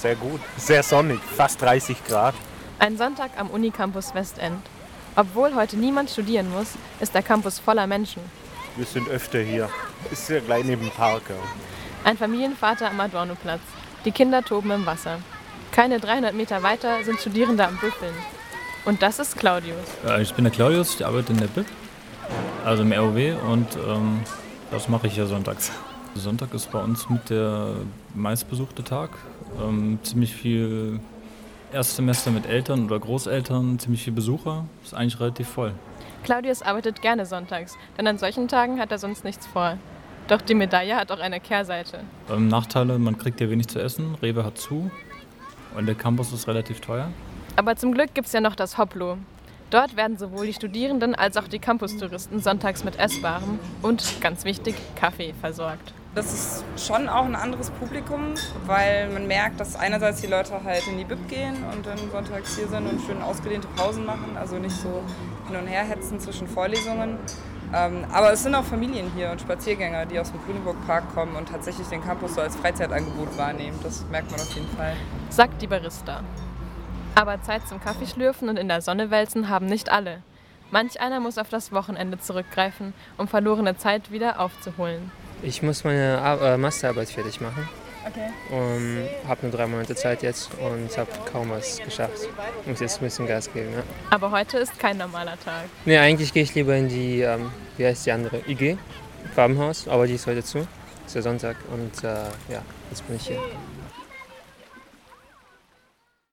Sehr gut. Sehr sonnig, fast 30 Grad. Ein Sonntag am Unicampus Westend. Obwohl heute niemand studieren muss, ist der Campus voller Menschen. Wir sind öfter hier. Ist ja gleich neben dem Park. ja. Ein Familienvater am Adornoplatz. Die Kinder toben im Wasser. Keine 300 Meter weiter sind Studierende am Büffeln. Und das ist Claudius. Äh, Ich bin der Claudius, ich arbeite in der BIP, also im ROW und ähm, das mache ich ja sonntags. Sonntag ist bei uns mit der meistbesuchte Tag. Ähm, ziemlich viel Erstsemester mit Eltern oder Großeltern, ziemlich viel Besucher. Ist eigentlich relativ voll. Claudius arbeitet gerne sonntags, denn an solchen Tagen hat er sonst nichts vor. Doch die Medaille hat auch eine Kehrseite. Ähm, Nachteile, man kriegt hier wenig zu essen, Rewe hat zu und der Campus ist relativ teuer. Aber zum Glück gibt es ja noch das Hoplo. Dort werden sowohl die Studierenden als auch die Campustouristen sonntags mit Essbarem und, ganz wichtig, Kaffee versorgt. Das ist schon auch ein anderes Publikum, weil man merkt, dass einerseits die Leute halt in die Bib gehen und dann sonntags hier sind und schön ausgedehnte Pausen machen, also nicht so hin und her hetzen zwischen Vorlesungen. Ähm, aber es sind auch Familien hier und Spaziergänger, die aus dem Grüneburg Park kommen und tatsächlich den Campus so als Freizeitangebot wahrnehmen. Das merkt man auf jeden Fall. Sagt die Barista. Aber Zeit zum Kaffeeschlürfen und in der Sonne wälzen haben nicht alle. Manch einer muss auf das Wochenende zurückgreifen, um verlorene Zeit wieder aufzuholen. Ich muss meine Ar äh, Masterarbeit fertig machen Okay. und habe nur drei Monate Zeit jetzt und habe kaum was geschafft. Muss jetzt ein bisschen Gas geben. Ja. Aber heute ist kein normaler Tag. Nee, eigentlich gehe ich lieber in die, ähm, wie heißt die andere, IG, Farbenhaus, aber die ist heute zu. Ist ja Sonntag und äh, ja, jetzt bin ich hier.